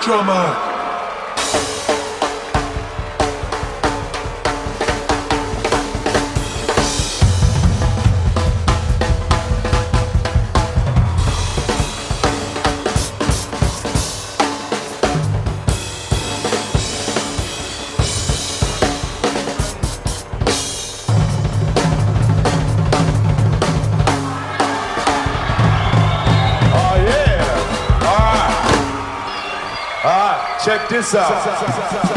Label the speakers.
Speaker 1: drummer.
Speaker 2: Yeah.